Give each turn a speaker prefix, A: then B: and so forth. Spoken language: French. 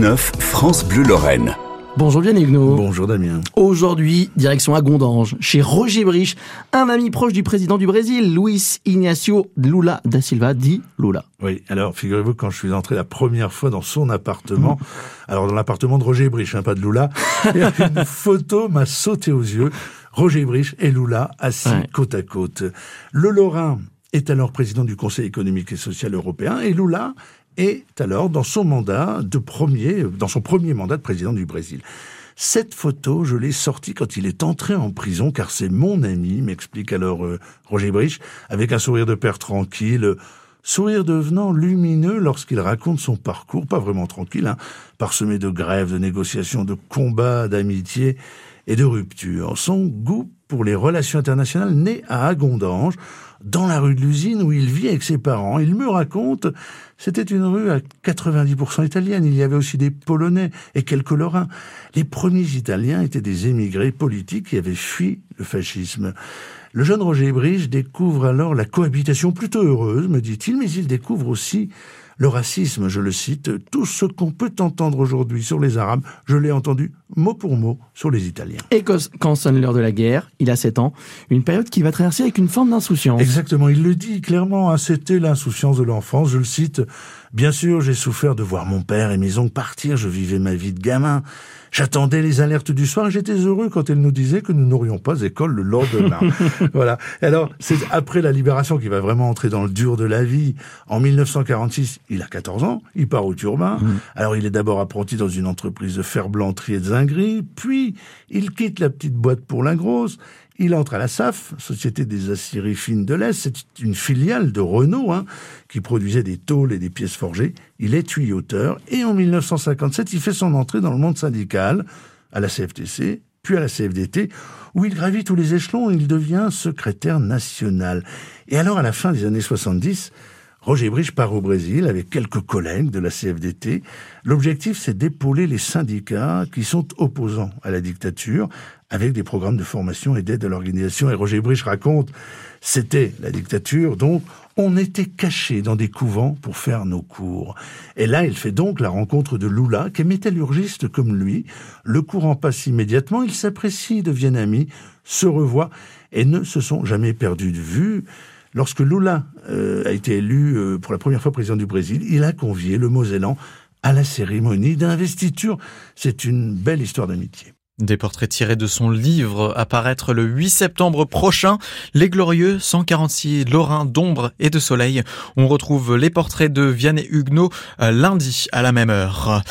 A: 6-9, France Bleu Lorraine.
B: Bonjour bien Huguenot.
C: Bonjour Damien.
B: Aujourd'hui, direction à Gondange, chez Roger Brich, un ami proche du président du Brésil, Luis Ignacio Lula da Silva, dit Lula.
C: Oui, alors figurez-vous quand je suis entré la première fois dans son appartement, mmh. alors dans l'appartement de Roger Brich, hein, pas de Lula, une photo m'a sauté aux yeux. Roger Brich et Lula assis côte à côte. Le Lorrain est alors président du Conseil économique et social européen et Lula est alors dans son mandat de premier, dans son premier mandat de président du Brésil. Cette photo, je l'ai sortie quand il est entré en prison, car c'est mon ami, m'explique alors euh, Roger Brich, avec un sourire de père tranquille, sourire devenant lumineux lorsqu'il raconte son parcours, pas vraiment tranquille, hein, parsemé de grèves, de négociations, de combats, d'amitié et de ruptures. Son goût pour les relations internationales né à Agondange, dans la rue de l'usine où il vit avec ses parents. Il me raconte, c'était une rue à 90% italienne. Il y avait aussi des Polonais et quelques Lorrains. Les premiers Italiens étaient des émigrés politiques qui avaient fui le fascisme. Le jeune Roger Brige découvre alors la cohabitation plutôt heureuse, me dit-il, mais il découvre aussi le racisme, je le cite, tout ce qu'on peut entendre aujourd'hui sur les Arabes, je l'ai entendu mot pour mot sur les Italiens.
B: Et quand sonne l'heure de la guerre, il a 7 ans, une période qui va traverser avec une forme d'insouciance.
C: Exactement, il le dit clairement, hein, c'était l'insouciance de l'enfance, je le cite, Bien sûr, j'ai souffert de voir mon père et mes oncles partir, je vivais ma vie de gamin. J'attendais les alertes du soir et j'étais heureux quand elle nous disait que nous n'aurions pas école le lendemain. voilà. Alors, c'est après la libération qu'il va vraiment entrer dans le dur de la vie. En 1946, il a 14 ans, il part au Turbin. Mmh. Alors, il est d'abord apprenti dans une entreprise de fer-blancherie et de zinguerie, puis il quitte la petite boîte pour la grosse. Il entre à la SAF, Société des aciéries fines de l'Est. C'est une filiale de Renault hein, qui produisait des tôles et des pièces forgées. Il est tuyauteur et en 1957, il fait son entrée dans le monde syndical à la CFTC, puis à la CFDT, où il gravit tous les échelons et il devient secrétaire national. Et alors, à la fin des années 70, Roger Brich part au Brésil avec quelques collègues de la CFDT. L'objectif, c'est d'épauler les syndicats qui sont opposants à la dictature avec des programmes de formation et d'aide à l'organisation. Et Roger Brich raconte, c'était la dictature, donc on était cachés dans des couvents pour faire nos cours. Et là, il fait donc la rencontre de Lula, qui est métallurgiste comme lui. Le courant passe immédiatement, ils s'apprécient, deviennent amis, se revoient et ne se sont jamais perdus de vue. Lorsque Lula euh, a été élu euh, pour la première fois président du Brésil, il a convié le Mosellan à la cérémonie d'investiture. C'est une belle histoire d'amitié.
D: Des portraits tirés de son livre apparaître le 8 septembre prochain. Les glorieux 146 Lorrains d'ombre et de soleil. On retrouve les portraits de Vianney Huguenot euh, lundi à la même heure.